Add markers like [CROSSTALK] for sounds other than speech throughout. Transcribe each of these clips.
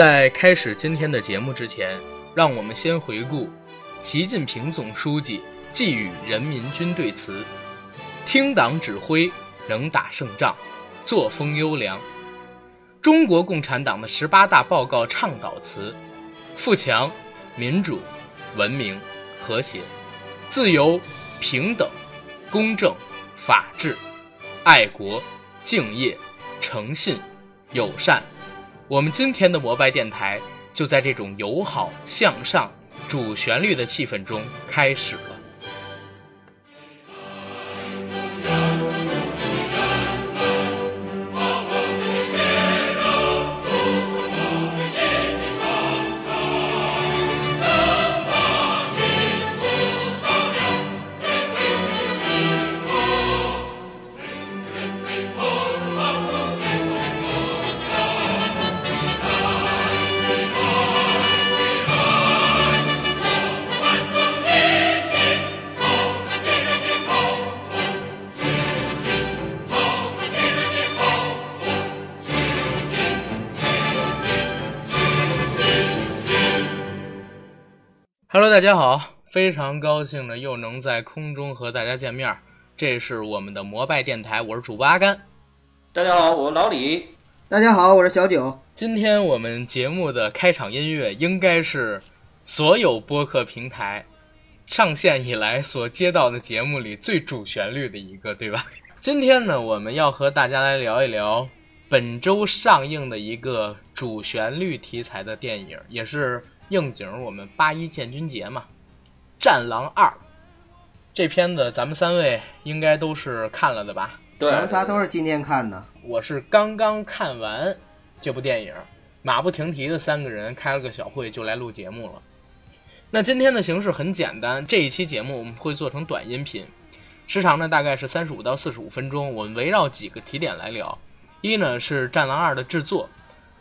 在开始今天的节目之前，让我们先回顾习近平总书记寄予人民军队词：听党指挥，能打胜仗，作风优良。中国共产党的十八大报告倡导词：富强、民主、文明、和谐、自由、平等、公正、法治、爱国、敬业、诚信、友善。我们今天的摩拜电台就在这种友好、向上、主旋律的气氛中开始。Hello，大家好，非常高兴呢又能在空中和大家见面。这是我们的摩拜电台，我是主播阿甘。大家好，我是老李。大家好，我是小九。今天我们节目的开场音乐应该是所有播客平台上线以来所接到的节目里最主旋律的一个，对吧？今天呢，我们要和大家来聊一聊本周上映的一个主旋律题材的电影，也是。应景我们八一建军节嘛，《战狼二》这片子咱们三位应该都是看了的吧？对，咱们仨都是今天看的。我是刚刚看完这部电影，马不停蹄的三个人开了个小会就来录节目了。那今天的形式很简单，这一期节目我们会做成短音频，时长呢大概是三十五到四十五分钟。我们围绕几个提点来聊：一呢是《战狼二》的制作。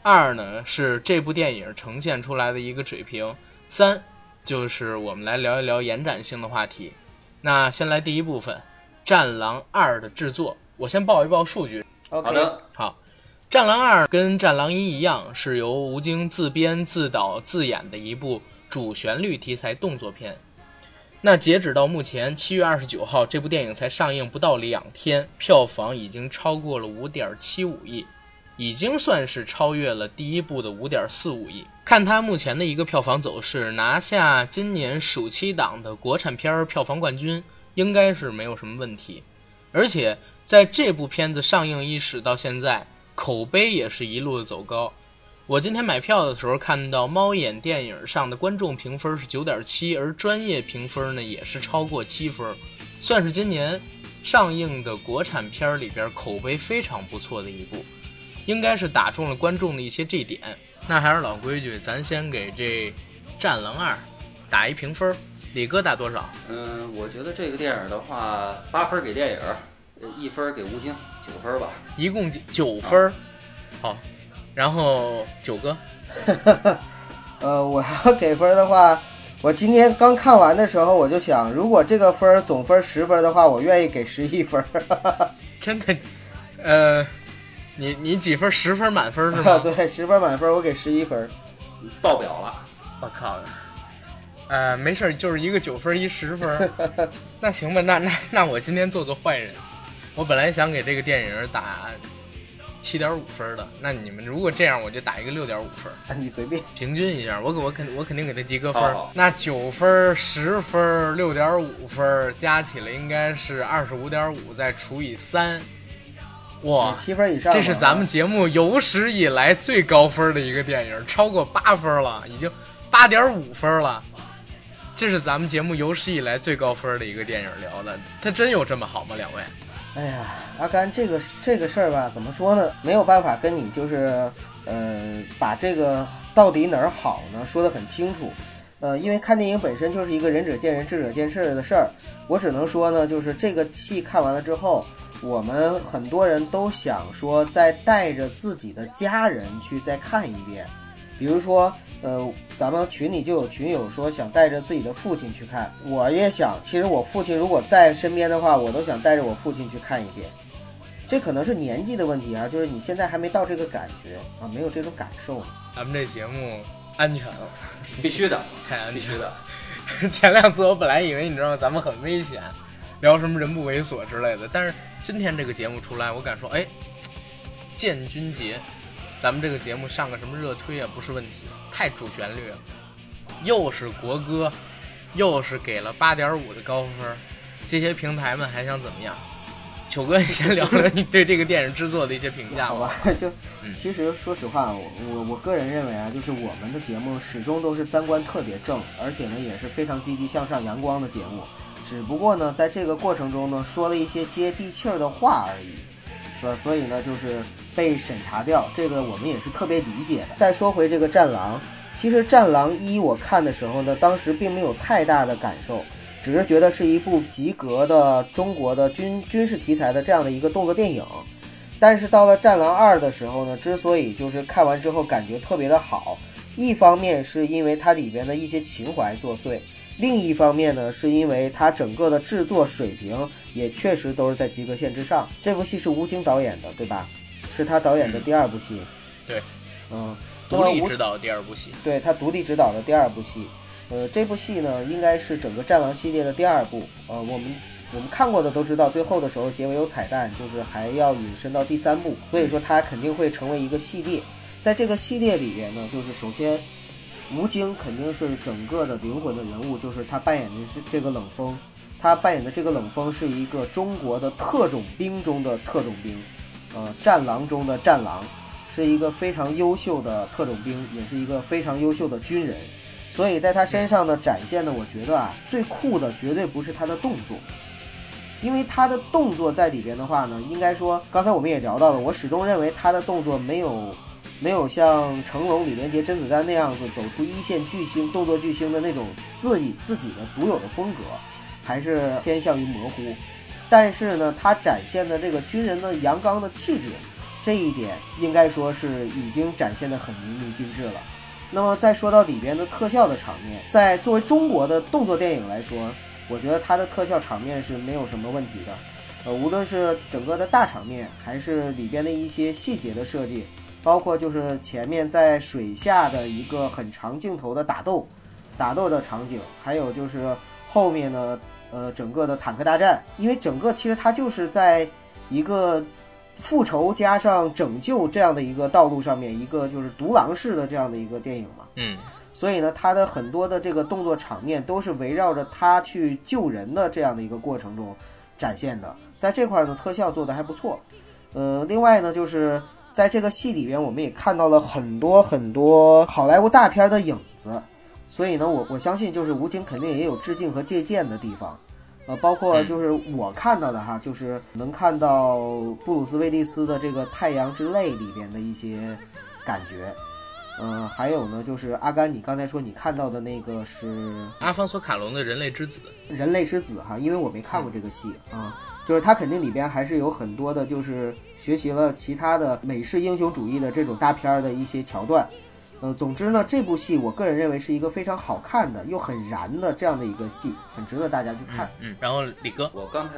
二呢是这部电影呈现出来的一个水平，三就是我们来聊一聊延展性的话题。那先来第一部分，《战狼二》的制作，我先报一报数据。好的，好，《战狼二》跟《战狼一》一样，是由吴京自编自导自演的一部主旋律题材动作片。那截止到目前七月二十九号，这部电影才上映不到两天，票房已经超过了五点七五亿。已经算是超越了第一部的五点四五亿。看它目前的一个票房走势，拿下今年暑期档的国产片票房冠军，应该是没有什么问题。而且在这部片子上映伊始到现在，口碑也是一路的走高。我今天买票的时候看到猫眼电影上的观众评分是九点七，而专业评分呢也是超过七分，算是今年上映的国产片里边口碑非常不错的一部。应该是打中了观众的一些这点。那还是老规矩，咱先给这《战狼二》打一评分。李哥打多少？嗯，我觉得这个电影的话，八分给电影，一分给吴京，九分吧。一共九分。好，然后九哥。[LAUGHS] 呃，我要给分的话，我今天刚看完的时候，我就想，如果这个分总分十分的话，我愿意给十一分。[LAUGHS] 真的，呃。你你几分？十分满分是吗？[LAUGHS] 对，十分满分，我给十一分，爆表了。我靠！呃，没事，就是一个九分，一十分。[LAUGHS] 那行吧，那那那我今天做个坏人。我本来想给这个电影打七点五分的，那你们如果这样，我就打一个六点五分。你随便，平均一下，我给我肯我肯定给他及格分。那九分、十分、六点五分加起来应该是二十五点五，再除以三。哇，七分以上，这是咱们节目有史以来最高分的一个电影，超过八分了，已经八点五分了。这是咱们节目有史以来最高分的一个电影聊的，它真有这么好吗？两位？哎呀，阿甘，这个这个事儿吧，怎么说呢？没有办法跟你就是，呃，把这个到底哪儿好呢，说得很清楚。呃，因为看电影本身就是一个仁者见仁，智者见智的事儿。我只能说呢，就是这个戏看完了之后。我们很多人都想说，再带着自己的家人去再看一遍，比如说，呃，咱们群里就有群友说想带着自己的父亲去看，我也想，其实我父亲如果在身边的话，我都想带着我父亲去看一遍。这可能是年纪的问题啊，就是你现在还没到这个感觉啊，没有这种感受。咱们这节目安全了，[LAUGHS] 必须的，太 [LAUGHS] 安全必须的。了。[LAUGHS] 前两次我本来以为你知道咱们很危险，聊什么人不猥琐之类的，但是今天这个节目出来，我敢说，哎，建军节，咱们这个节目上个什么热推啊，不是问题，太主旋律了，又是国歌，又是给了八点五的高分，这些平台们还想怎么样？球哥，你先聊聊你对这个电影制作的一些评价吧。好吧，就嗯其实说实话，我我我个人认为啊，就是我们的节目始终都是三观特别正，而且呢也是非常积极向上、阳光的节目。只不过呢，在这个过程中呢，说了一些接地气儿的话而已，是吧？所以呢，就是被审查掉，这个我们也是特别理解的。再说回这个《战狼》，其实《战狼一》我看的时候呢，当时并没有太大的感受，只是觉得是一部及格的中国的军军事题材的这样的一个动作电影。但是到了《战狼二》的时候呢，之所以就是看完之后感觉特别的好，一方面是因为它里边的一些情怀作祟，另一方面呢是因为它整个的制作水平也确实都是在及格线之上。这部戏是吴京导演的，对吧？是他导演的第二部戏。对，嗯，独立指导第二部戏，对他独立执导的第二部戏，呃，这部戏呢应该是整个《战狼》系列的第二部。呃，我们我们看过的都知道，最后的时候结尾有彩蛋，就是还要引申到第三部，所以说它肯定会成为一个系列。在这个系列里边呢，就是首先吴京肯定是整个的灵魂的人物，就是他扮演的是这个冷锋，他扮演的这个冷锋是一个中国的特种兵中的特种兵，呃，战狼中的战狼。是一个非常优秀的特种兵，也是一个非常优秀的军人，所以在他身上呢展现的，我觉得啊最酷的绝对不是他的动作，因为他的动作在里边的话呢，应该说刚才我们也聊到了，我始终认为他的动作没有没有像成龙、李连杰、甄子丹那样子走出一线巨星、动作巨星的那种自己自己的独有的风格，还是偏向于模糊。但是呢，他展现的这个军人的阳刚的气质，这一点应该说是已经展现的很淋漓尽致了。那么再说到里边的特效的场面，在作为中国的动作电影来说，我觉得它的特效场面是没有什么问题的。呃，无论是整个的大场面，还是里边的一些细节的设计，包括就是前面在水下的一个很长镜头的打斗，打斗的场景，还有就是后面呢，呃，整个的坦克大战，因为整个其实它就是在一个复仇加上拯救这样的一个道路上面，一个就是独狼式的这样的一个电影嘛。嗯，所以呢，它的很多的这个动作场面都是围绕着他去救人的这样的一个过程中展现的。在这块呢，特效做的还不错。呃，另外呢，就是在这个戏里边，我们也看到了很多很多好莱坞大片的影子。所以呢，我我相信就是吴京肯定也有致敬和借鉴的地方。呃，包括就是我看到的哈，就是能看到布鲁斯威利斯的这个《太阳之泪》里边的一些感觉。嗯、还有呢，就是阿甘，你刚才说你看到的那个是阿方索卡隆的《人类之子》，人类之子哈，因为我没看过这个戏啊，就是它肯定里边还是有很多的，就是学习了其他的美式英雄主义的这种大片儿的一些桥段。呃，总之呢，这部戏我个人认为是一个非常好看的又很燃的这样的一个戏，很值得大家去看。嗯，然后李哥，我刚才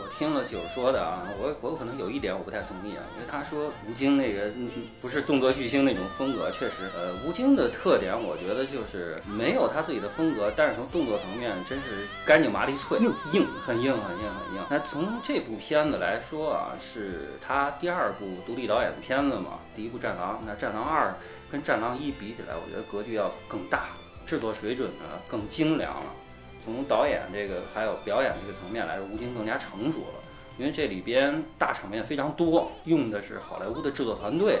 我听了九说的啊，我我可能有一点我不太同意啊，因为他说吴京那个嗯不是动作巨星那种风格，确实，呃，吴京的特点我觉得就是没有他自己的风格，但是从动作层面真是干净麻利脆，硬硬很硬很硬很硬。那从这部片子来说啊，是他第二部独立导演的片子嘛，第一部《战狼》，那《战狼二》跟《战狼一》比起来，我觉得格局要更大，制作水准呢更精良了。从导演这个还有表演这个层面来说，吴京更加成熟了，因为这里边大场面非常多，用的是好莱坞的制作团队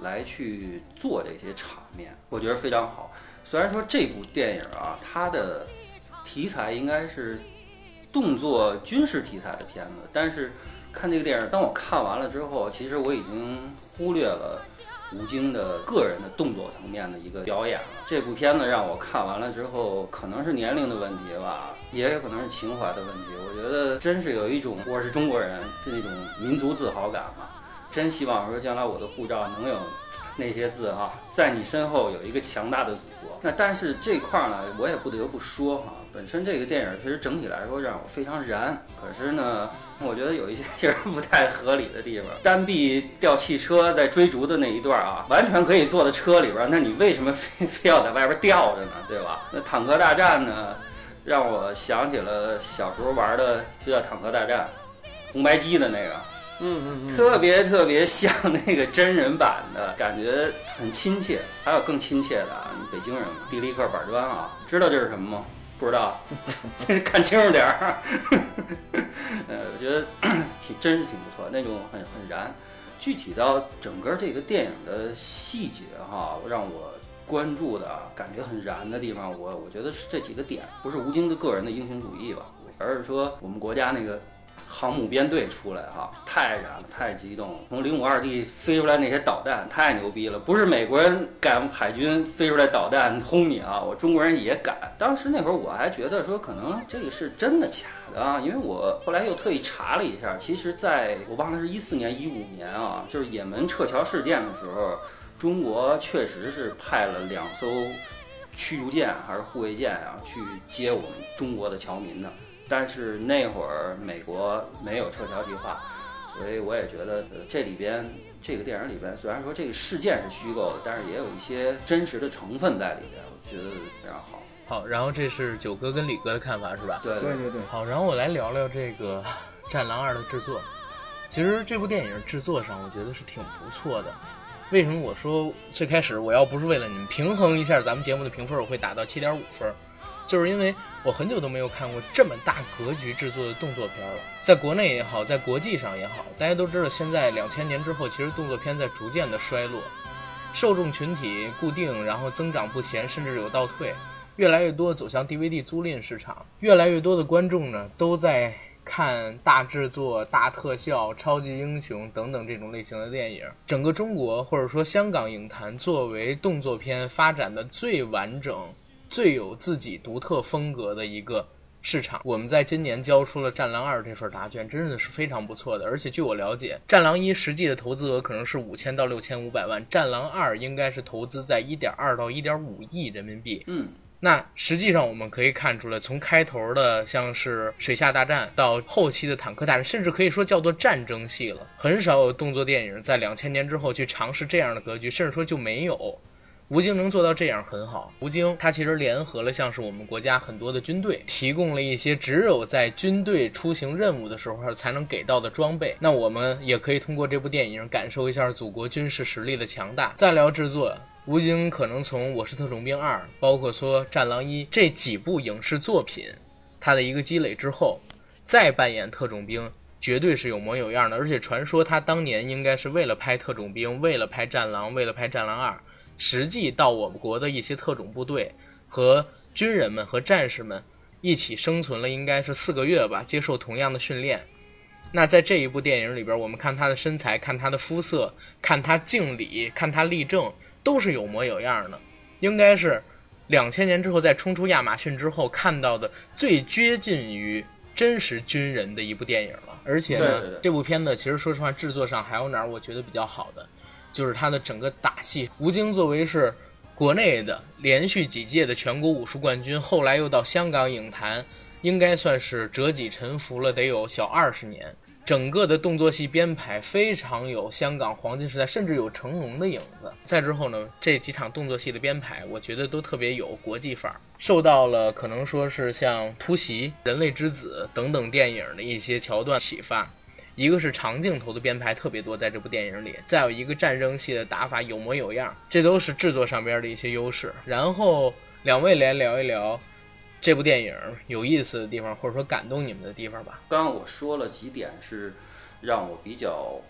来去做这些场面，我觉得非常好。虽然说这部电影啊，它的题材应该是动作军事题材的片子，但是看这个电影，当我看完了之后，其实我已经忽略了。吴京的个人的动作层面的一个表演。这部片子让我看完了之后，可能是年龄的问题吧，也有可能是情怀的问题。我觉得真是有一种我是中国人这种民族自豪感吧。真希望说将来我的护照能有那些字哈，在你身后有一个强大的祖国。那但是这块儿呢，我也不得不说哈，本身这个电影其实整体来说让我非常燃，可是呢，我觉得有一些其实不太合理的地方。单臂吊汽车在追逐的那一段啊，完全可以坐在车里边，那你为什么非 [LAUGHS] 非要在外边吊着呢？对吧？那坦克大战呢，让我想起了小时候玩的就叫坦克大战，红白机的那个。嗯嗯嗯，特别特别像那个真人版的感觉，很亲切。还有更亲切的，你北京人嘛，地利克板砖啊，知道这是什么吗？不知道，[LAUGHS] 看清楚点儿。[LAUGHS] 呃，我觉得挺真是挺不错，那种很很燃。具体到整个这个电影的细节哈，让我关注的感觉很燃的地方，我我觉得是这几个点，不是吴京的个人的英雄主义吧，而是说我们国家那个。航母编队出来哈，太燃了，太激动了。从零五二 D 飞出来那些导弹，太牛逼了。不是美国人敢海军飞出来导弹轰你啊，我中国人也敢。当时那会儿我还觉得说可能这个是真的假的啊，因为我后来又特意查了一下，其实在我忘了是一四年一五年啊，就是也门撤侨事件的时候，中国确实是派了两艘驱逐舰还是护卫舰啊去接我们中国的侨民的。但是那会儿美国没有撤侨计划，所以我也觉得，呃，这里边这个电影里边，虽然说这个事件是虚构的，但是也有一些真实的成分在里边，我觉得非常好。好，然后这是九哥跟李哥的看法是吧？对对对对。好，然后我来聊聊这个《[LAUGHS] 战狼二》的制作。其实这部电影制作上，我觉得是挺不错的。为什么我说最开始我要不是为了你们平衡一下咱们节目的评分，我会打到七点五分？就是因为我很久都没有看过这么大格局制作的动作片了，在国内也好，在国际上也好，大家都知道，现在两千年之后，其实动作片在逐渐的衰落，受众群体固定，然后增长不前，甚至有倒退，越来越多走向 DVD 租赁市场，越来越多的观众呢都在看大制作、大特效、超级英雄等等这种类型的电影。整个中国或者说香港影坛作为动作片发展的最完整。最有自己独特风格的一个市场，我们在今年交出了《战狼二》这份答卷，真的是非常不错的。而且据我了解，《战狼一》实际的投资额可能是五千到六千五百万，《战狼二》应该是投资在一点二到一点五亿人民币。嗯，那实际上我们可以看出来，从开头的像是水下大战到后期的坦克大战，甚至可以说叫做战争戏了。很少有动作电影在两千年之后去尝试这样的格局，甚至说就没有。吴京能做到这样很好。吴京他其实联合了像是我们国家很多的军队，提供了一些只有在军队出行任务的时候才能给到的装备。那我们也可以通过这部电影感受一下祖国军事实力的强大。再聊制作，吴京可能从《我是特种兵二》，包括说《战狼一》这几部影视作品，他的一个积累之后，再扮演特种兵，绝对是有模有样的。而且传说他当年应该是为了拍特种兵，为了拍战狼，为了拍战狼二。实际到我们国的一些特种部队和军人们和战士们一起生存了，应该是四个月吧，接受同样的训练。那在这一部电影里边，我们看他的身材，看他的肤色，看他敬礼，看他立正，都是有模有样的。应该是两千年之后在冲出亚马逊之后看到的最接近于真实军人的一部电影了。而且呢，这部片子其实说实话，制作上还有哪儿我觉得比较好的。就是他的整个打戏，吴京作为是国内的连续几届的全国武术冠军，后来又到香港影坛，应该算是折戟沉浮了，得有小二十年。整个的动作戏编排非常有香港黄金时代，甚至有成龙的影子。再之后呢，这几场动作戏的编排，我觉得都特别有国际范儿，受到了可能说是像《突袭》《人类之子》等等电影的一些桥段启发。一个是长镜头的编排特别多，在这部电影里，再有一个战争戏的打法有模有样，这都是制作上边的一些优势。然后两位来聊一聊这部电影有意思的地方，或者说感动你们的地方吧。刚刚我说了几点是让我比较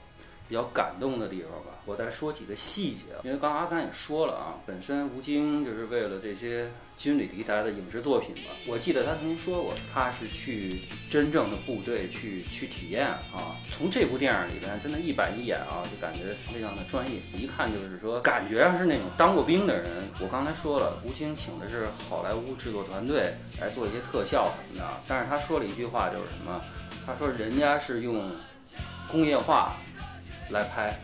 比较感动的地方吧，我再说几个细节。因为刚刚阿甘也说了啊，本身吴京就是为了这些。军旅题材的影视作品吧，我记得他曾经说过，他是去真正的部队去去体验啊。从这部电影里边，真的一板一眼啊，就感觉非常的专业，一看就是说，感觉上是那种当过兵的人。我刚才说了，吴京请的是好莱坞制作团队来做一些特效什么的，但是他说了一句话，就是什么？他说人家是用工业化来拍，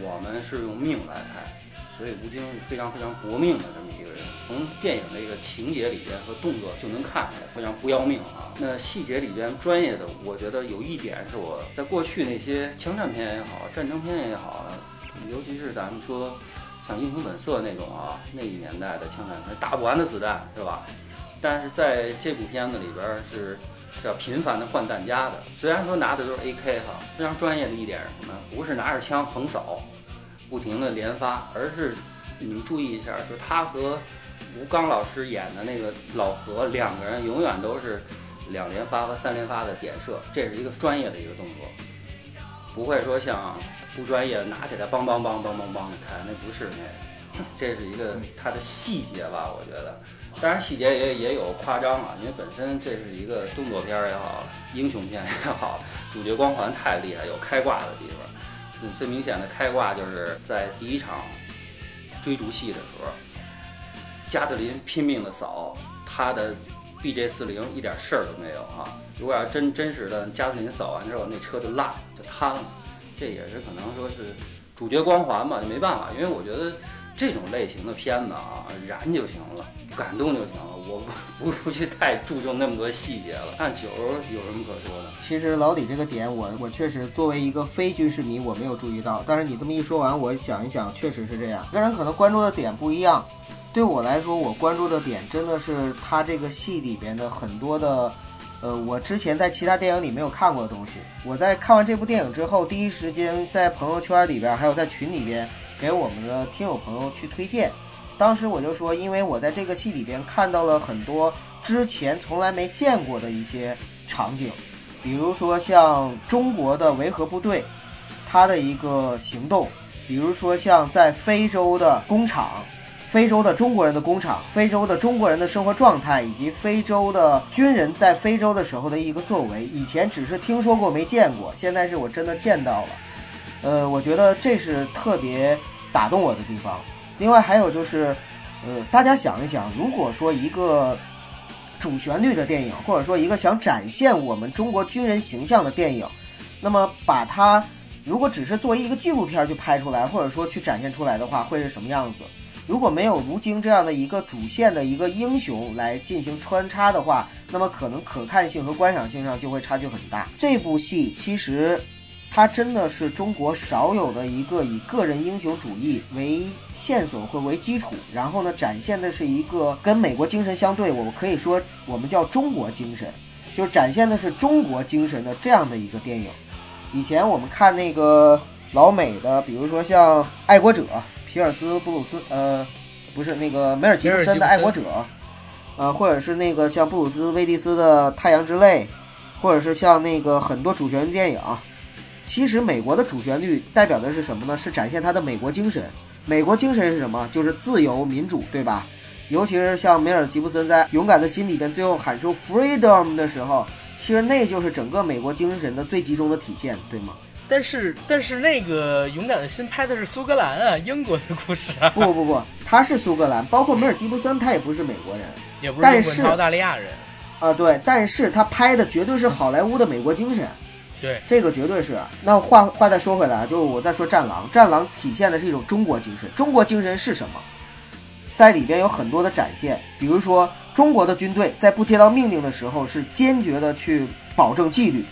我们是用命来拍，所以吴京是非常非常搏命的这么一个。从电影这个情节里边和动作就能看出来，非常不要命啊。那细节里边专业的，我觉得有一点是我在过去那些枪战片也好，战争片也好，尤其是咱们说像《英雄本色》那种啊，那一年代的枪战片，打不完的子弹是吧？但是在这部片子里边是是要频繁的换弹夹的。虽然说拿的都是 AK 哈，非常专业的一点是什么？不是拿着枪横扫，不停的连发，而是你们注意一下，就他和吴刚老师演的那个老何两个人永远都是两连发和三连发的点射，这是一个专业的一个动作，不会说像不专业拿起来梆梆梆梆梆梆的开，那不是那，这是一个他的细节吧，我觉得。当然细节也也有夸张啊，因为本身这是一个动作片也好，英雄片也好，主角光环太厉害，有开挂的地方。最最明显的开挂就是在第一场追逐戏的时候，加特林拼命的扫他的 BJ 四零，一点事儿都没有啊。如果要真真实的加特林扫完之后，那车就烂就瘫了，这也是可能说是主角光环吧，就没办法，因为我觉得这种类型的片子啊，燃就行了。感动就行了，我不不去太注重那么多细节了。看酒有什么可说的？其实老李这个点，我我确实作为一个非军事迷，我没有注意到。但是你这么一说完，我想一想，确实是这样。个人可能关注的点不一样。对我来说，我关注的点真的是他这个戏里边的很多的，呃，我之前在其他电影里没有看过的东西。我在看完这部电影之后，第一时间在朋友圈里边，还有在群里边，给我们的听友朋友去推荐。当时我就说，因为我在这个戏里边看到了很多之前从来没见过的一些场景，比如说像中国的维和部队，它的一个行动，比如说像在非洲的工厂。非洲的中国人的工厂，非洲的中国人的生活状态，以及非洲的军人在非洲的时候的一个作为，以前只是听说过没见过，现在是我真的见到了。呃，我觉得这是特别打动我的地方。另外还有就是，呃，大家想一想，如果说一个主旋律的电影，或者说一个想展现我们中国军人形象的电影，那么把它如果只是作为一个纪录片去拍出来，或者说去展现出来的话，会是什么样子？如果没有吴京这样的一个主线的一个英雄来进行穿插的话，那么可能可看性和观赏性上就会差距很大。这部戏其实，它真的是中国少有的一个以个人英雄主义为线索或为基础，然后呢，展现的是一个跟美国精神相对，我们可以说我们叫中国精神，就是展现的是中国精神的这样的一个电影。以前我们看那个老美的，比如说像《爱国者》。皮尔斯布鲁斯，呃，不是那个梅尔吉布森的《爱国者》，呃，或者是那个像布鲁斯威利斯的《太阳之泪》，或者是像那个很多主旋律电影。其实美国的主旋律代表的是什么呢？是展现他的美国精神。美国精神是什么？就是自由民主，对吧？尤其是像梅尔吉布森在《勇敢的心》里边最后喊出 “freedom” 的时候，其实那就是整个美国精神的最集中的体现，对吗？但是，但是那个勇敢的心拍的是苏格兰啊，英国的故事啊。不不不，他是苏格兰，包括梅尔吉布森，他也不是美国人，也不是澳大利亚人。啊，对，但是他拍的绝对是好莱坞的美国精神。对，这个绝对是。那话话再说回来，就是我在说《战狼》，《战狼》体现的是一种中国精神。中国精神是什么？在里边有很多的展现，比如说中国的军队在不接到命令的时候，是坚决的去保证纪律。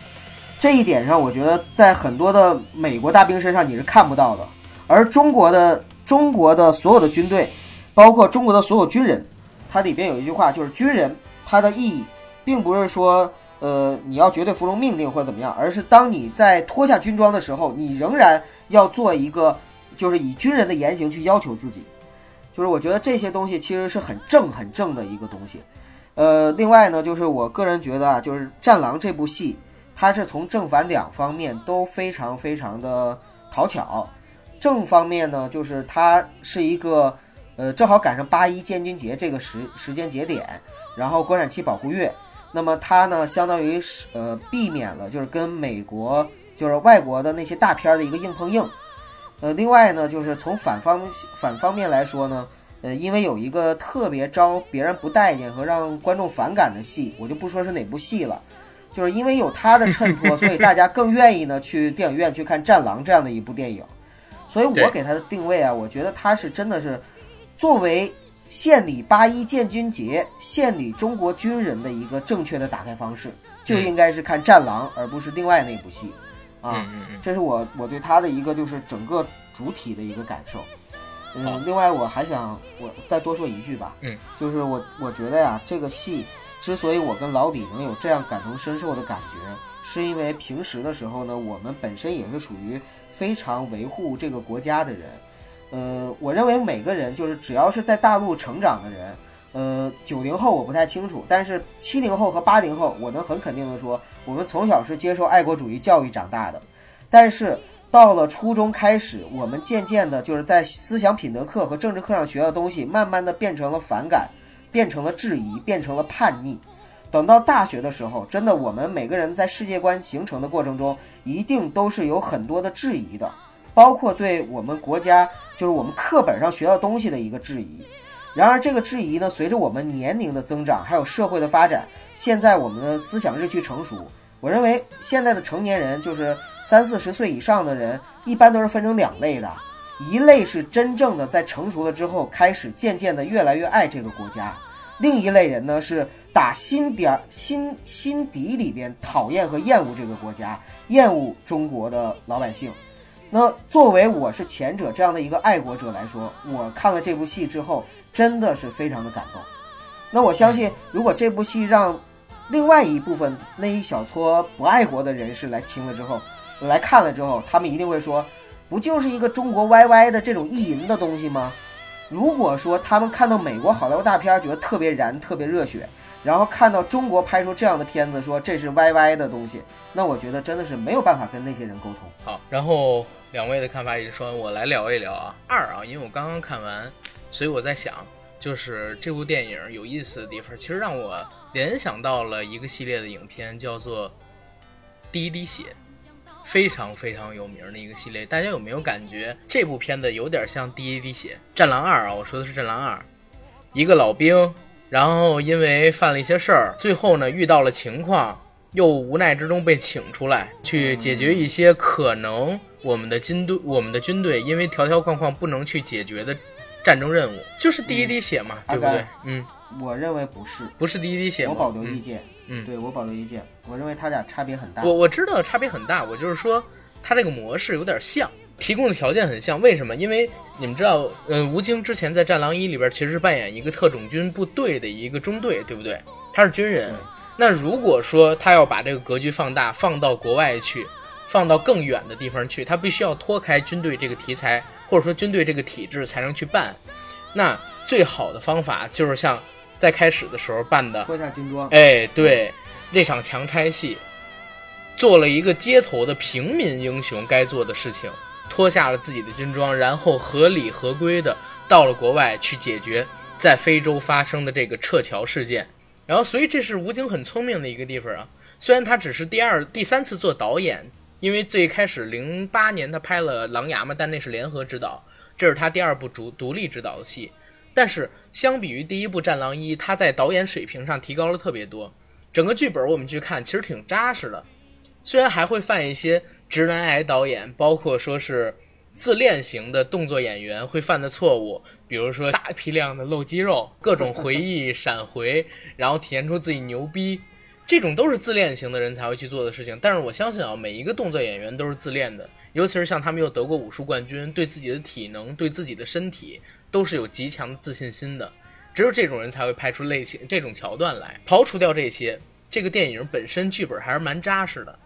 这一点上，我觉得在很多的美国大兵身上你是看不到的，而中国的中国的所有的军队，包括中国的所有军人，它里边有一句话，就是军人他的意义，并不是说，呃，你要绝对服从命令或者怎么样，而是当你在脱下军装的时候，你仍然要做一个，就是以军人的言行去要求自己，就是我觉得这些东西其实是很正很正的一个东西，呃，另外呢，就是我个人觉得啊，就是《战狼》这部戏。它是从正反两方面都非常非常的讨巧。正方面呢，就是它是一个，呃，正好赶上八一建军节这个时时间节点，然后国产期保护月，那么它呢，相当于是呃避免了就是跟美国就是外国的那些大片的一个硬碰硬。呃，另外呢，就是从反方反方面来说呢，呃，因为有一个特别招别人不待见和让观众反感的戏，我就不说是哪部戏了。就是因为有他的衬托，所以大家更愿意呢去电影院去看《战狼》这样的一部电影。所以我给他的定位啊，我觉得他是真的是作为献礼八一建军节、献礼中国军人的一个正确的打开方式，就应该是看《战狼》，而不是另外那部戏啊。这是我我对他的一个就是整个主体的一个感受。嗯，另外我还想我再多说一句吧，嗯，就是我我觉得呀，这个戏之所以我跟老李能有这样感同身受的感觉，是因为平时的时候呢，我们本身也是属于非常维护这个国家的人。呃，我认为每个人就是只要是在大陆成长的人，呃，九零后我不太清楚，但是七零后和八零后，我能很肯定的说，我们从小是接受爱国主义教育长大的，但是到了初中开始，我们渐渐的就是在思想品德课和政治课上学的东西，慢慢的变成了反感，变成了质疑，变成了叛逆。等到大学的时候，真的我们每个人在世界观形成的过程中，一定都是有很多的质疑的，包括对我们国家就是我们课本上学到东西的一个质疑。然而，这个质疑呢，随着我们年龄的增长，还有社会的发展，现在我们的思想日趋成熟。我认为现在的成年人，就是三四十岁以上的人，一般都是分成两类的，一类是真正的在成熟了之后，开始渐渐的越来越爱这个国家；另一类人呢，是打心底儿心心底里边讨厌和厌恶这个国家，厌恶中国的老百姓。那作为我是前者这样的一个爱国者来说，我看了这部戏之后，真的是非常的感动。那我相信，如果这部戏让另外一部分那一小撮不爱国的人士来听了之后，来看了之后，他们一定会说，不就是一个中国 YY 的这种意淫的东西吗？如果说他们看到美国好莱坞大片觉得特别燃、特别热血，然后看到中国拍出这样的片子说这是 YY 的东西，那我觉得真的是没有办法跟那些人沟通。好，然后两位的看法已经说，我来聊一聊啊。二啊，因为我刚刚看完，所以我在想，就是这部电影有意思的地方，其实让我联想到了一个系列的影片，叫做《第一滴血》，非常非常有名的一个系列。大家有没有感觉这部片子有点像《第一滴血》？《战狼二》啊，我说的是《战狼二》，一个老兵，然后因为犯了一些事儿，最后呢遇到了情况。又无奈之中被请出来，去解决一些可能我们的军队、我们的军队因为条条框框不能去解决的战争任务，就是第一滴血嘛，对不对？嗯，我认为不是，不是第一滴血？我保留意嗯见。嗯对我保留意见。我认为他俩差别很大。我我知道差别很大，我就是说它这个模式有点像，提供的条件很像。为什么？因为你们知道，嗯，吴京之前在《战狼一》里边其实是扮演一个特种军部队的一个中队，对不对？他是军人。那如果说他要把这个格局放大，放到国外去，放到更远的地方去，他必须要脱开军队这个题材，或者说军队这个体制才能去办。那最好的方法就是像在开始的时候办的，脱下军装，哎，对，那场强拆戏，做了一个街头的平民英雄该做的事情，脱下了自己的军装，然后合理合规的到了国外去解决在非洲发生的这个撤侨事件。然后，所以这是吴京很聪明的一个地方啊。虽然他只是第二、第三次做导演，因为最开始零八年他拍了《狼牙》嘛，但那是联合执导，这是他第二部独独立执导的戏。但是相比于第一部《战狼一》，他在导演水平上提高了特别多。整个剧本我们去看，其实挺扎实的。虽然还会犯一些直男癌导演，包括说是自恋型的动作演员会犯的错误，比如说大批量的露肌肉，各种回忆闪回，然后体现出自己牛逼，这种都是自恋型的人才会去做的事情。但是我相信啊，每一个动作演员都是自恋的，尤其是像他们又得过武术冠军，对自己的体能、对自己的身体都是有极强的自信心的。只有这种人才会拍出类型这种桥段来。刨除掉这些，这个电影本身剧本还是蛮扎实的。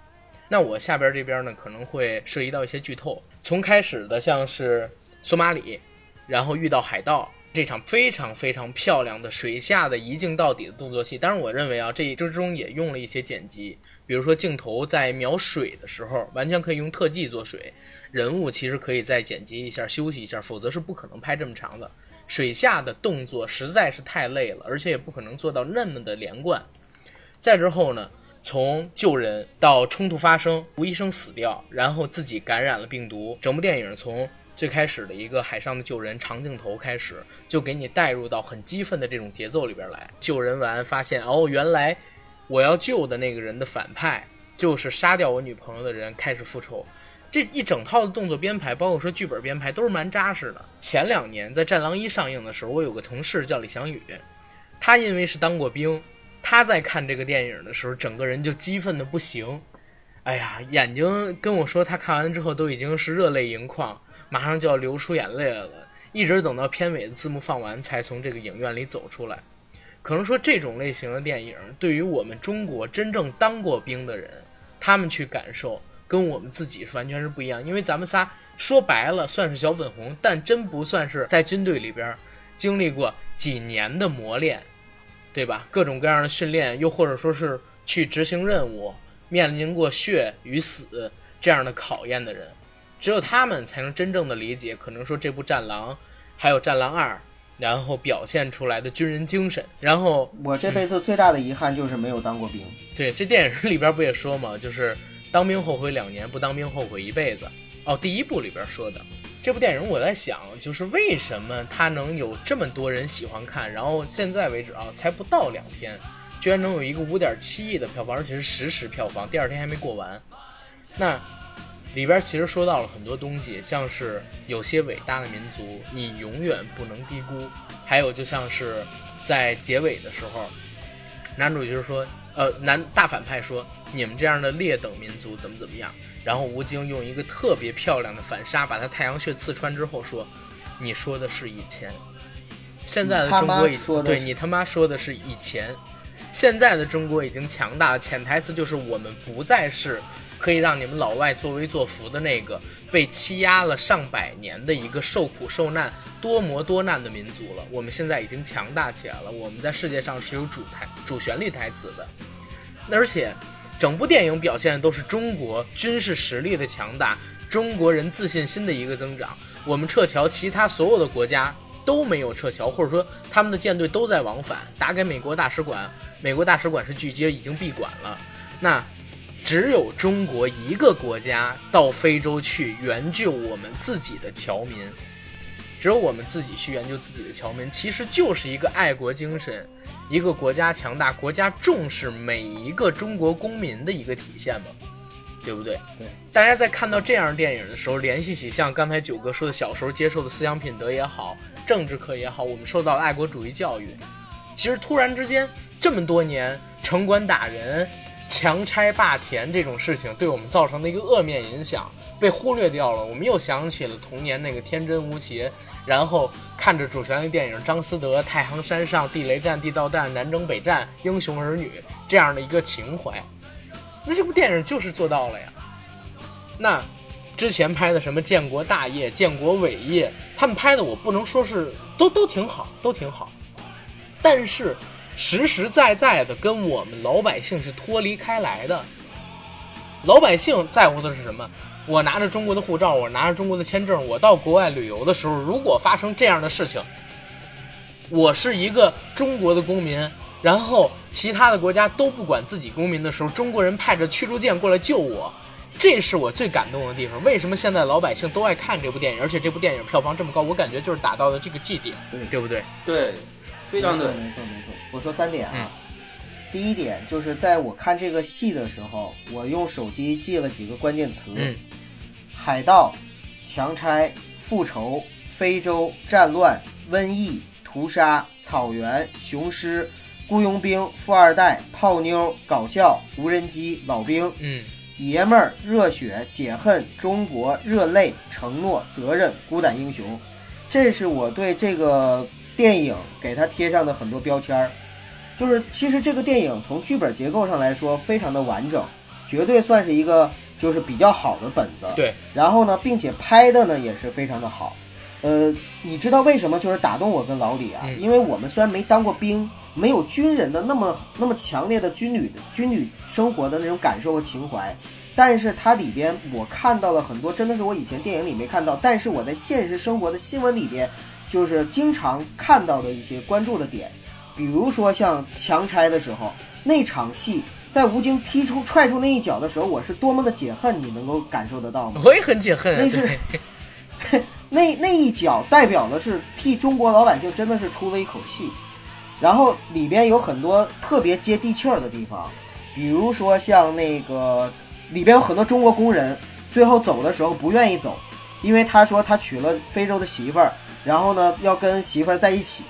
那我下边这边呢，可能会涉及到一些剧透。从开始的像是索马里，然后遇到海盗这场非常非常漂亮的水下的一镜到底的动作戏。当然，我认为啊，这之中也用了一些剪辑，比如说镜头在描水的时候，完全可以用特技做水，人物其实可以再剪辑一下、休息一下，否则是不可能拍这么长的。水下的动作实在是太累了，而且也不可能做到那么的连贯。再之后呢，从救人到冲突发生，吴医生死掉，然后自己感染了病毒，整部电影从最开始的一个海上的救人长镜头开始，就给你带入到很激愤的这种节奏里边来。救人完发现，哦，原来我要救的那个人的反派就是杀掉我女朋友的人开始复仇。这一整套的动作编排，包括说剧本编排，都是蛮扎实的。前两年在《战狼一》上映的时候，我有个同事叫李翔宇，他因为是当过兵，他在看这个电影的时候，整个人就激愤的不行。哎呀，眼睛跟我说，他看完之后都已经是热泪盈眶，马上就要流出眼泪来了。一直等到片尾的字幕放完，才从这个影院里走出来。可能说这种类型的电影，对于我们中国真正当过兵的人，他们去感受。跟我们自己是完全是不一样，因为咱们仨说白了算是小粉红，但真不算是在军队里边经历过几年的磨练，对吧？各种各样的训练，又或者说是去执行任务，面临过血与死这样的考验的人，只有他们才能真正的理解，可能说这部《战狼》还有《战狼二》，然后表现出来的军人精神。然后我这辈子最大的遗憾就是没有当过兵。对，这电影里边不也说嘛，就是。当兵后悔两年，不当兵后悔一辈子。哦，第一部里边说的这部电影，我在想，就是为什么它能有这么多人喜欢看，然后现在为止啊，才不到两天，居然能有一个五点七亿的票房，而且是实时票房，第二天还没过完。那里边其实说到了很多东西，像是有些伟大的民族，你永远不能低估。还有就像是在结尾的时候，男主角说。呃，男大反派说：“你们这样的劣等民族怎么怎么样？”然后吴京用一个特别漂亮的反杀，把他太阳穴刺穿之后说：“你说的是以前，现在的中国已对你他妈说的是以前，现在的中国已经强大了。潜台词就是我们不再是。”可以让你们老外作威作福的那个被欺压了上百年的一个受苦受难、多磨多难的民族了。我们现在已经强大起来了，我们在世界上是有主台、主旋律台词的。而且，整部电影表现的都是中国军事实力的强大，中国人自信心的一个增长。我们撤侨，其他所有的国家都没有撤侨，或者说他们的舰队都在往返，打给美国大使馆，美国大使馆是拒接，已经闭馆了。那。只有中国一个国家到非洲去援救我们自己的侨民，只有我们自己去研究自己的侨民，其实就是一个爱国精神，一个国家强大、国家重视每一个中国公民的一个体现嘛，对不对？对。大家在看到这样的电影的时候，联系起像刚才九哥说的小时候接受的思想品德也好，政治课也好，我们受到爱国主义教育，其实突然之间这么多年城管打人。强拆霸田这种事情对我们造成的一个恶面影响被忽略掉了，我们又想起了童年那个天真无邪，然后看着主旋律电影张思德、太行山上、地雷战、地道战、南征北战、英雄儿女这样的一个情怀。那这部电影就是做到了呀。那之前拍的什么建国大业、建国伟业，他们拍的我不能说是都都挺好，都挺好，但是。实实在在的跟我们老百姓是脱离开来的。老百姓在乎的是什么？我拿着中国的护照，我拿着中国的签证，我到国外旅游的时候，如果发生这样的事情，我是一个中国的公民，然后其他的国家都不管自己公民的时候，中国人派着驱逐舰过来救我，这是我最感动的地方。为什么现在老百姓都爱看这部电影？而且这部电影票房这么高，我感觉就是打到了这个 G 点，对不对？对。非常对，没错没错。我说三点啊，第一点就是在我看这个戏的时候，我用手机记了几个关键词：海盗、强拆、复仇、非洲、战乱、瘟疫、屠杀、草原、雄狮、雇佣兵、富二代、泡妞、搞笑、无人机、老兵、嗯，爷们儿、热血、解恨、中国、热泪、承诺、责任、孤胆英雄。这是我对这个。电影给他贴上的很多标签儿，就是其实这个电影从剧本结构上来说非常的完整，绝对算是一个就是比较好的本子。对，然后呢，并且拍的呢也是非常的好。呃，你知道为什么就是打动我跟老李啊？因为我们虽然没当过兵，没有军人的那么那么强烈的军旅军旅生活的那种感受和情怀，但是它里边我看到了很多真的是我以前电影里没看到，但是我在现实生活的新闻里边。就是经常看到的一些关注的点，比如说像强拆的时候那场戏，在吴京踢出踹出那一脚的时候，我是多么的解恨，你能够感受得到吗？我也很解恨。那是，那 [LAUGHS] 那一脚代表的是替中国老百姓真的是出了一口气。然后里边有很多特别接地气儿的地方，比如说像那个里边有很多中国工人，最后走的时候不愿意走，因为他说他娶了非洲的媳妇儿，然后呢要跟媳妇儿在一起，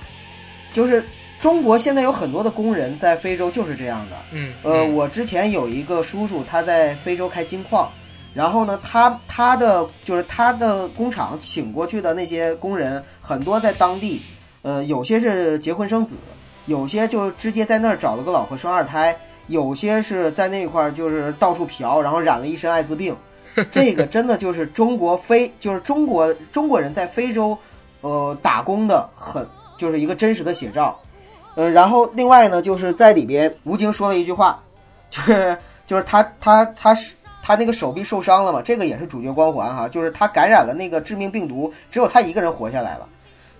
就是中国现在有很多的工人在非洲就是这样的。嗯，呃，嗯我之前有一个叔叔，他在非洲开金矿，然后呢，他他的就是他的工厂请过去的那些工人，很多在当地，呃，有些是结婚生子，有些就是直接在那儿找了个老婆生二胎，有些是在那块儿就是到处嫖，然后染了一身艾滋病。[LAUGHS] 这个真的就是中国非就是中国中国人在非洲，呃，打工的很就是一个真实的写照。呃，然后另外呢，就是在里边，吴京说了一句话，就是就是他他他是他那个手臂受伤了嘛，这个也是主角光环哈，就是他感染了那个致命病毒，只有他一个人活下来了。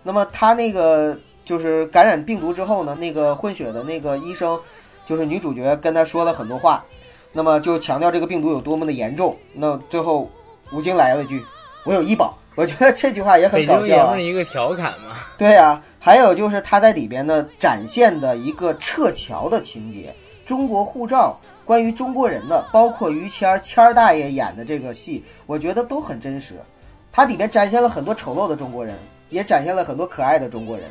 那么他那个就是感染病毒之后呢，那个混血的那个医生，就是女主角跟他说了很多话，那么就强调这个病毒有多么的严重。那最后吴京来了一句：“我有医保。”我觉得这句话也很北搞笑、啊京爷们。一个调侃嘛。对啊，还有就是他在里边呢展现的一个撤侨的情节，中国护照，关于中国人的，包括于谦儿谦儿大爷演的这个戏，我觉得都很真实。它里边展现了很多丑陋的中国人，也展现了很多可爱的中国人，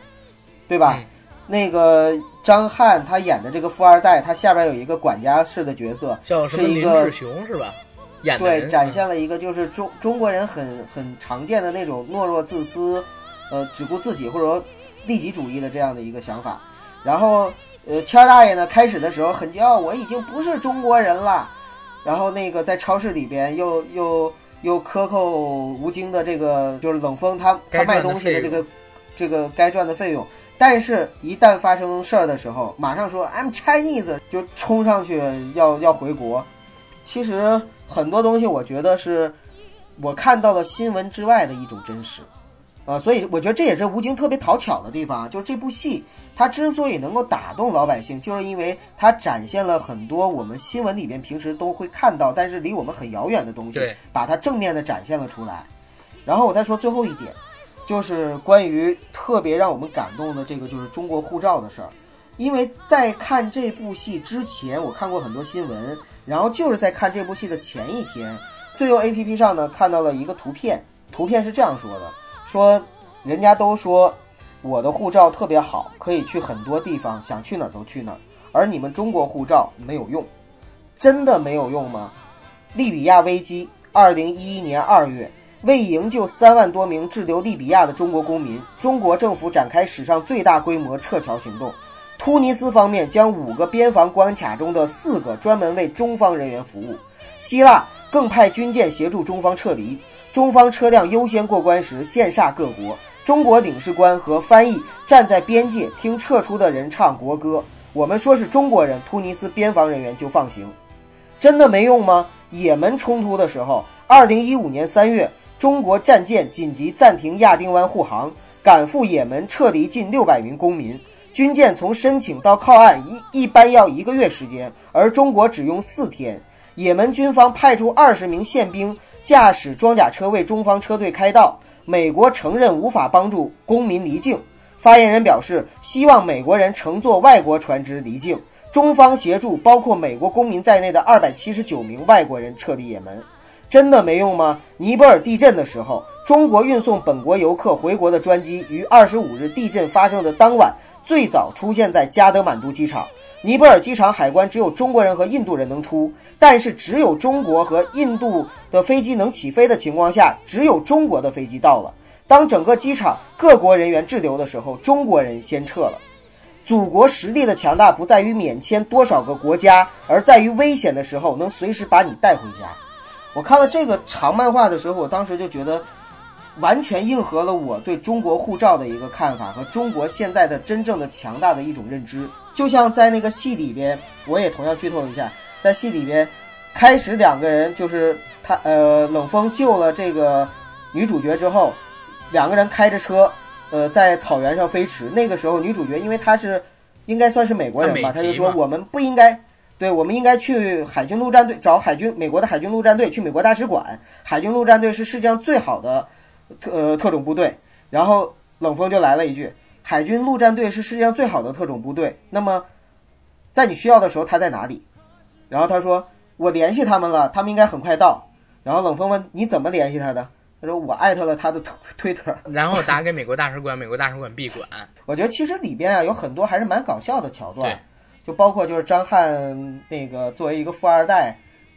对吧？嗯那个张翰他演的这个富二代，他下边有一个管家式的角色，叫什么林是一个志雄是吧？演的对，展现了一个就是中中国人很很常见的那种懦弱自私，呃，只顾自己或者说利己主义的这样的一个想法。然后，呃，谦儿大爷呢，开始的时候很骄傲，我已经不是中国人了。然后那个在超市里边又又又克扣吴京的这个就是冷风他他卖东西的这个这个该赚的费用。但是，一旦发生事儿的时候，马上说 I'm Chinese，就冲上去要要回国。其实很多东西，我觉得是我看到了新闻之外的一种真实，呃，所以我觉得这也是吴京特别讨巧的地方，就是这部戏它之所以能够打动老百姓，就是因为它展现了很多我们新闻里边平时都会看到，但是离我们很遥远的东西，把它正面的展现了出来。然后我再说最后一点，就是关于特别让我们感动的这个就是中国护照的事儿。因为在看这部戏之前，我看过很多新闻，然后就是在看这部戏的前一天，最右 APP 上呢看到了一个图片，图片是这样说的：说人家都说我的护照特别好，可以去很多地方，想去哪儿都去哪儿，而你们中国护照没有用，真的没有用吗？利比亚危机，二零一一年二月，为营救三万多名滞留利比亚的中国公民，中国政府展开史上最大规模撤侨行动。突尼斯方面将五个边防关卡中的四个专门为中方人员服务，希腊更派军舰协助中方撤离。中方车辆优先过关时，羡煞各国。中国领事官和翻译站在边界听撤出的人唱国歌。我们说是中国人，突尼斯边防人员就放行。真的没用吗？也门冲突的时候，二零一五年三月，中国战舰紧急暂停亚丁湾护航，赶赴也门撤离近六百名公民。军舰从申请到靠岸一一般要一个月时间，而中国只用四天。也门军方派出二十名宪兵驾驶装甲车为中方车队开道。美国承认无法帮助公民离境。发言人表示，希望美国人乘坐外国船只离境，中方协助包括美国公民在内的二百七十九名外国人撤离也门。真的没用吗？尼泊尔地震的时候，中国运送本国游客回国的专机于二十五日地震发生的当晚最早出现在加德满都机场。尼泊尔机场海关只有中国人和印度人能出，但是只有中国和印度的飞机能起飞的情况下，只有中国的飞机到了。当整个机场各国人员滞留的时候，中国人先撤了。祖国实力的强大不在于免签多少个国家，而在于危险的时候能随时把你带回家。我看了这个长漫画的时候，我当时就觉得，完全应和了我对中国护照的一个看法和中国现在的真正的强大的一种认知。就像在那个戏里边，我也同样剧透一下，在戏里边，开始两个人就是他呃冷风救了这个女主角之后，两个人开着车，呃在草原上飞驰。那个时候女主角因为她是应该算是美国人吧，她就说我们不应该。对，我们应该去海军陆战队找海军美国的海军陆战队，去美国大使馆。海军陆战队是世界上最好的特呃特种部队。然后冷风就来了一句海军陆战队是世界上最好的特种部队，那么在你需要的时候他在哪里？然后他说我联系他们了，他们应该很快到。然后冷锋问你怎么联系他的？他说我艾特了他的推推特，然后打 [LAUGHS] 给美国大使馆，美国大使馆闭馆。我觉得其实里边啊有很多还是蛮搞笑的桥段对，就包括就是张翰那个作为一个富二代，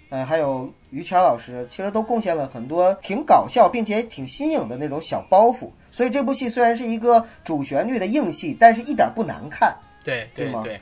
呃，还有于谦老师，其实都贡献了很多挺搞笑并且挺新颖的那种小包袱。所以这部戏虽然是一个主旋律的硬戏，但是一点不难看。对对吗对，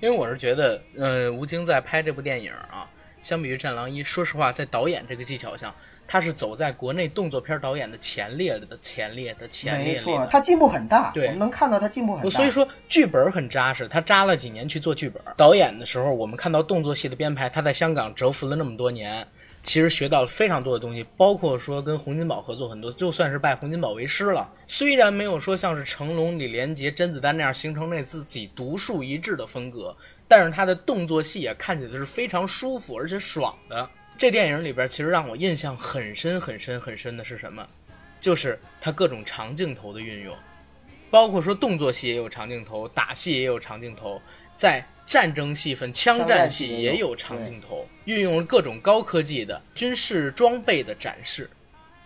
因为我是觉得，呃，吴京在拍这部电影啊，相比于《战狼一》，说实话，在导演这个技巧上，他是走在国内动作片导演的前列的前列的前列里没错，的。他进步很大，对我们能看到他进步很大。所以说剧本很扎实，他扎了几年去做剧本。导演的时候，我们看到动作戏的编排，他在香港蛰伏了那么多年，其实学到了非常多的东西，包括说跟洪金宝合作很多，就算是拜洪金宝为师了。虽然没有说像是成龙、李连杰、甄子丹那样形成那自己独树一帜的风格，但是他的动作戏也，看起来是非常舒服而且爽的。这电影里边，其实让我印象很深、很深、很深的是什么？就是它各种长镜头的运用。包括说动作戏也有长镜头，打戏也有长镜头，在战争戏份、枪战戏戏也有也有长镜头，运用了各种高科技的军事装备的展示，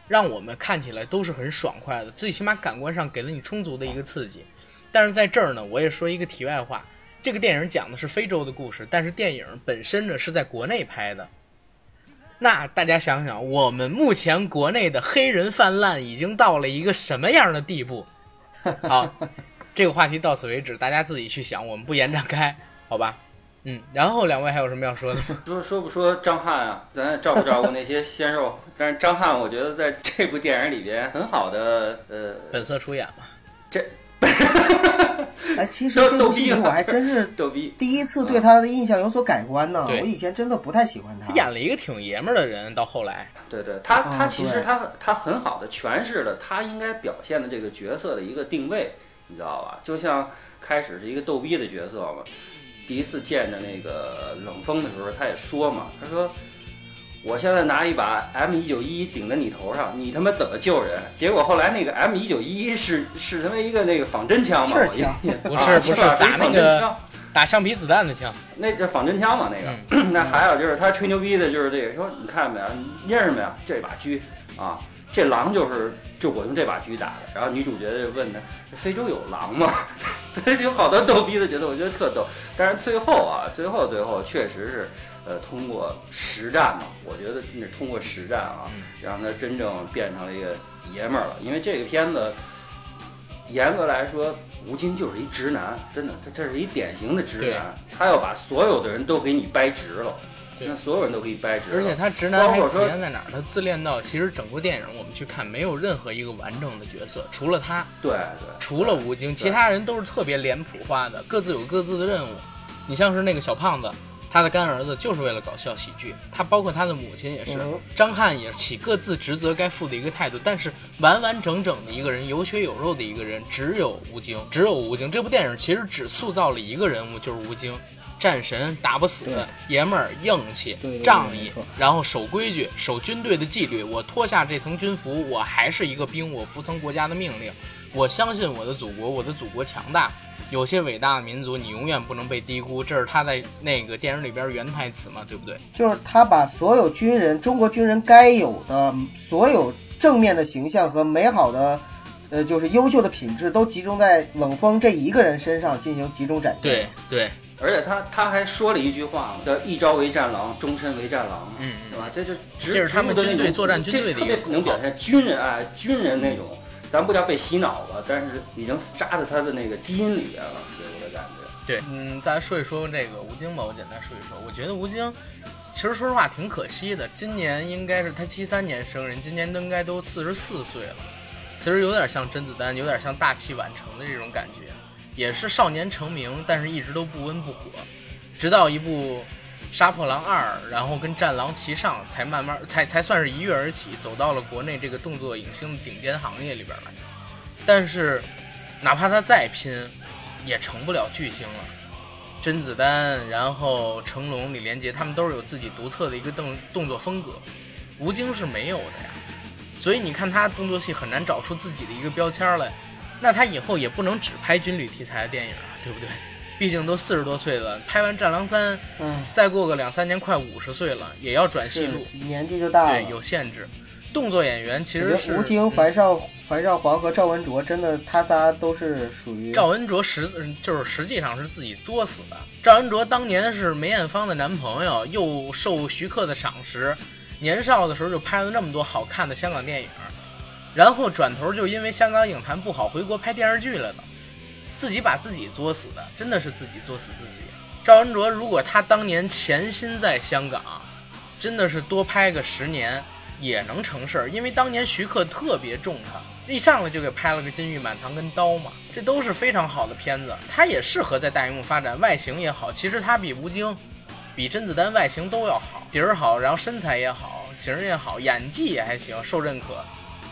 让我们看起来都是很爽快的，最起码感官上给了你充足的一个刺激。但是在这儿呢，我也说一个题外话，这个电影讲的是非洲的故事，但是电影本身呢是在国内拍的。那大家想想，我们目前国内的黑人泛滥已经到了一个什么样的地步？[LAUGHS] 好，这个话题到此为止，大家自己去想，我们不延展开，好吧？嗯，然后两位还有什么要说的吗？[LAUGHS] 说说不说张翰啊，咱也照顾照顾那些鲜肉。[LAUGHS] 但是张翰，我觉得在这部电影里边很好的，呃，本色出演嘛，[LAUGHS] 哎，其实这部逗逗逼了戏我还真是 [LAUGHS] 逗逼。第一次对他的印象有所改观呢。我以前真的不太喜欢他他。演了一个挺爷们儿的人，到后来，对对，他他啊其实他他很好的诠释了他应该表现的这个角色的一个定位，你知道吧？就像开始是一个逗逼的角色嘛，第一次见着那个冷风的时候，他也说嘛，他说。我现在拿一把 M 一九一顶在你头上，你他妈怎么救人？结果后来那个 M 一九一是是他妈一个那个仿真枪嘛，气儿枪我印不是啊不是打仿那个真枪。打橡皮子弹的枪，那这仿真枪嘛，那个。[CLEARS THROAT] 那还有就是他吹牛逼的，就是这个说，你看没有，你认识没有这把狙啊？这狼就是就我用这把狙打的。然后女主角就问他，非洲有狼吗？[LAUGHS] 他有好多逗逼的觉得，我觉得特逗。但是最后啊，最后最后确实是，呃，通过实战嘛，我觉得真是通过实战啊，让他真正变成了一个爷们儿了。因为这个片子，严格来说，吴京就是一直男，真的，这这是一典型的直男，他要把所有的人都给你掰直了，对那所有人都可以掰直了。而且他直男还体包括说现在哪儿？他自恋到其实整部电影我们去看，没有任何一个完整的角色，除了他，对对，除了吴京，其他人都是特别脸谱化的，各自有各自的任务。你像是那个小胖子，他的干儿子就是为了搞笑喜剧，他包括他的母亲也是，嗯张翰也起各自职责该负的一个态度，但是完完整整的一个人，有血有肉的一个人，只有吴京，只有吴京。这部电影其实只塑造了一个人物，就是吴京。战神打不死，爷们儿硬气仗义，然后守规矩，守军队的纪律。我脱下这层军服，我还是一个兵，我服从国家的命令。我相信我的祖国，我的祖国强大。有些伟大的民族，你永远不能被低估。这是他在那个电影里边原台词嘛，对不对？就是他把所有军人，中国军人该有的所有正面的形象和美好的，呃，就是优秀的品质，都集中在冷锋这一个人身上进行集中展现。对，对，而且他他还说了一句话嘛，叫一朝为战狼，终身为战狼嘛，嗯对吧？这就植这是他们军队作战军队的这特别能表现军人啊，军人那种，咱不叫被洗脑了，但是已经扎在他的那个基因里边了，给我的感觉。对，嗯，再来说一说这个吴京吧，我简单说一说。我觉得吴京，其实说实话挺可惜的。今年应该是他七三年生人，今年应该都四十四岁了。其实有点像甄子丹，有点像大器晚成的这种感觉，也是少年成名，但是一直都不温不火，直到一部《杀破狼二》，然后跟《战狼》齐上，才慢慢才才算是一跃而起，走到了国内这个动作影星的顶尖行业里边来。但是，哪怕他再拼，也成不了巨星了。甄子丹，然后成龙、李连杰，他们都是有自己独特的一个动动作风格，吴京是没有的呀。所以你看他动作戏很难找出自己的一个标签来。那他以后也不能只拍军旅题材的电影啊，对不对？毕竟都四十多岁了，拍完《战狼三》，嗯，再过个两三年，快五十岁了，也要转戏路，年纪就大了。对，有限制。动作演员其实是得吴京、樊少、樊少皇和赵文卓，真的他仨都是属于赵文卓实嗯就是实际上是自己作死的。赵文卓当年是梅艳芳的男朋友，又受徐克的赏识，年少的时候就拍了那么多好看的香港电影，然后转头就因为香港影坛不好回国拍电视剧来了，自己把自己作死的，真的是自己作死自己。赵文卓如果他当年潜心在香港，真的是多拍个十年也能成事儿，因为当年徐克特别重他，一上来就给拍了个《金玉满堂》跟《刀》嘛，这都是非常好的片子，他也适合在大荧幕发展，外形也好，其实他比吴京、比甄子丹外形都要好，底儿好，然后身材也好，型儿也好，演技也还行，受认可，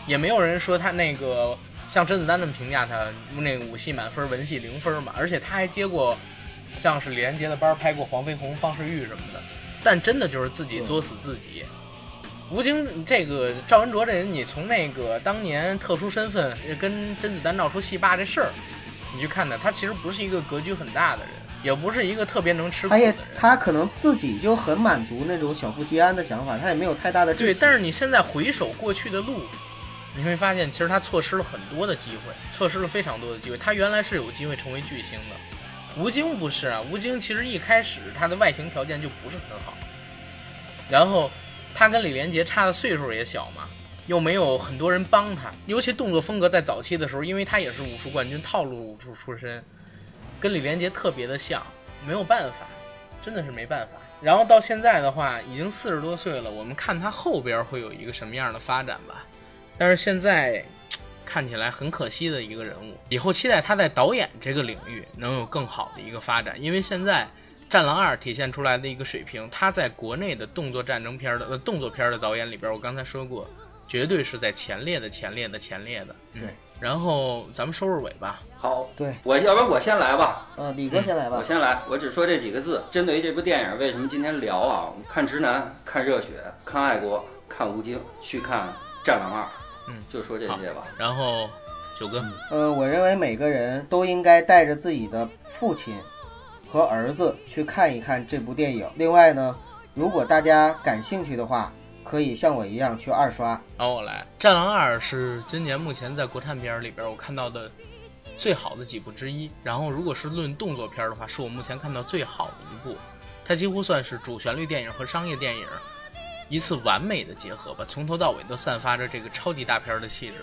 也没有人说他那个 [LAUGHS] 像甄子丹那么评价他，那个武戏满分，文戏零分嘛，而且他还接过像是李连杰的班，拍过黄飞鸿、方世玉什么的，但真的就是自己作死自己。吴京这个赵文卓这人，你从那个当年特殊身份跟甄子丹闹出戏霸这事儿，你去看他，他其实不是一个格局很大的人，也不是一个特别能吃苦的人。他可能自己就很满足那种小富即安的想法，他也没有太大的志对，但是你现在回首过去的路，你会发现其实他错失了很多的机会，错失了非常多的机会。他原来是有机会成为巨星的，吴京不是啊，吴京其实一开始他的外形条件就不是很好，然后他跟李连杰差的岁数也小嘛，又没有很多人帮他，尤其动作风格在早期的时候，因为他也是武术冠军，套路武术出身，跟李连杰特别的像，没有办法，真的是没办法。然后到现在的话，已经四十多岁了，我们看他后边会有一个什么样的发展吧。但是现在看起来很可惜的一个人物，以后期待他在导演这个领域能有更好的一个发展，因为现在。《战狼二》体现出来的一个水平，他在国内的动作战争片的呃动作片的导演里边，我刚才说过，绝对是在前列的前列的前列的。嗯对，然后咱们收收尾吧。好，对，我要不然我先来吧。嗯，李哥先来吧我。先来，我只说这几个字。针对于这部电影，为什么今天聊啊？看直男，看热血，看爱国，看吴京，去看《战狼二》。嗯，就说这些吧。然后九哥，呃，我认为每个人都应该带着自己的父亲和儿子去看一看这部电影。另外呢，如果大家感兴趣的话，可以像我一样去二刷。然后我来，《战狼二》是今年目前在国产片里边我看到的最好的几部之一。然后如果是论动作片的话，是我目前看到最好的一部。它几乎算是主旋律电影和商业电影一次完美的结合吧，从头到尾都散发着这个超级大片的气质。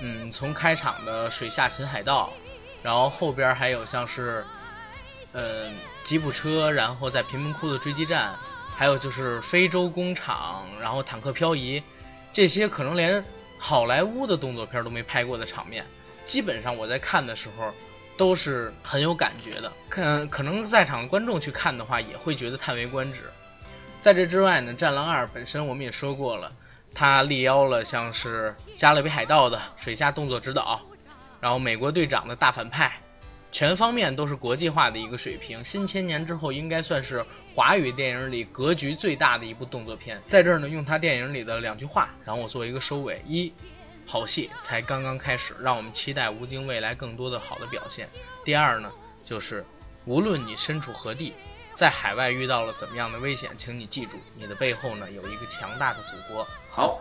嗯，从开场的水下擒海盗，然后后边还有像是，呃，吉普车，然后在贫民窟的追击战，还有就是非洲工厂，然后坦克漂移，这些可能连好莱坞的动作片都没拍过的场面，基本上我在看的时候都是很有感觉的。看，可能在场的观众去看的话，也会觉得叹为观止。在这之外呢，《战狼二》本身我们也说过了，它力邀了像是《加勒比海盗》的水下动作指导，然后美国队长的大反派，全方面都是国际化的一个水平。新千年之后，应该算是华语电影里格局最大的一部动作片。在这儿呢，用他电影里的两句话，然后我做一个收尾：一，好戏才刚刚开始，让我们期待吴京未来更多的好的表现；第二呢，就是无论你身处何地。在海外遇到了怎么样的危险，请你记住，你的背后呢有一个强大的祖国。好，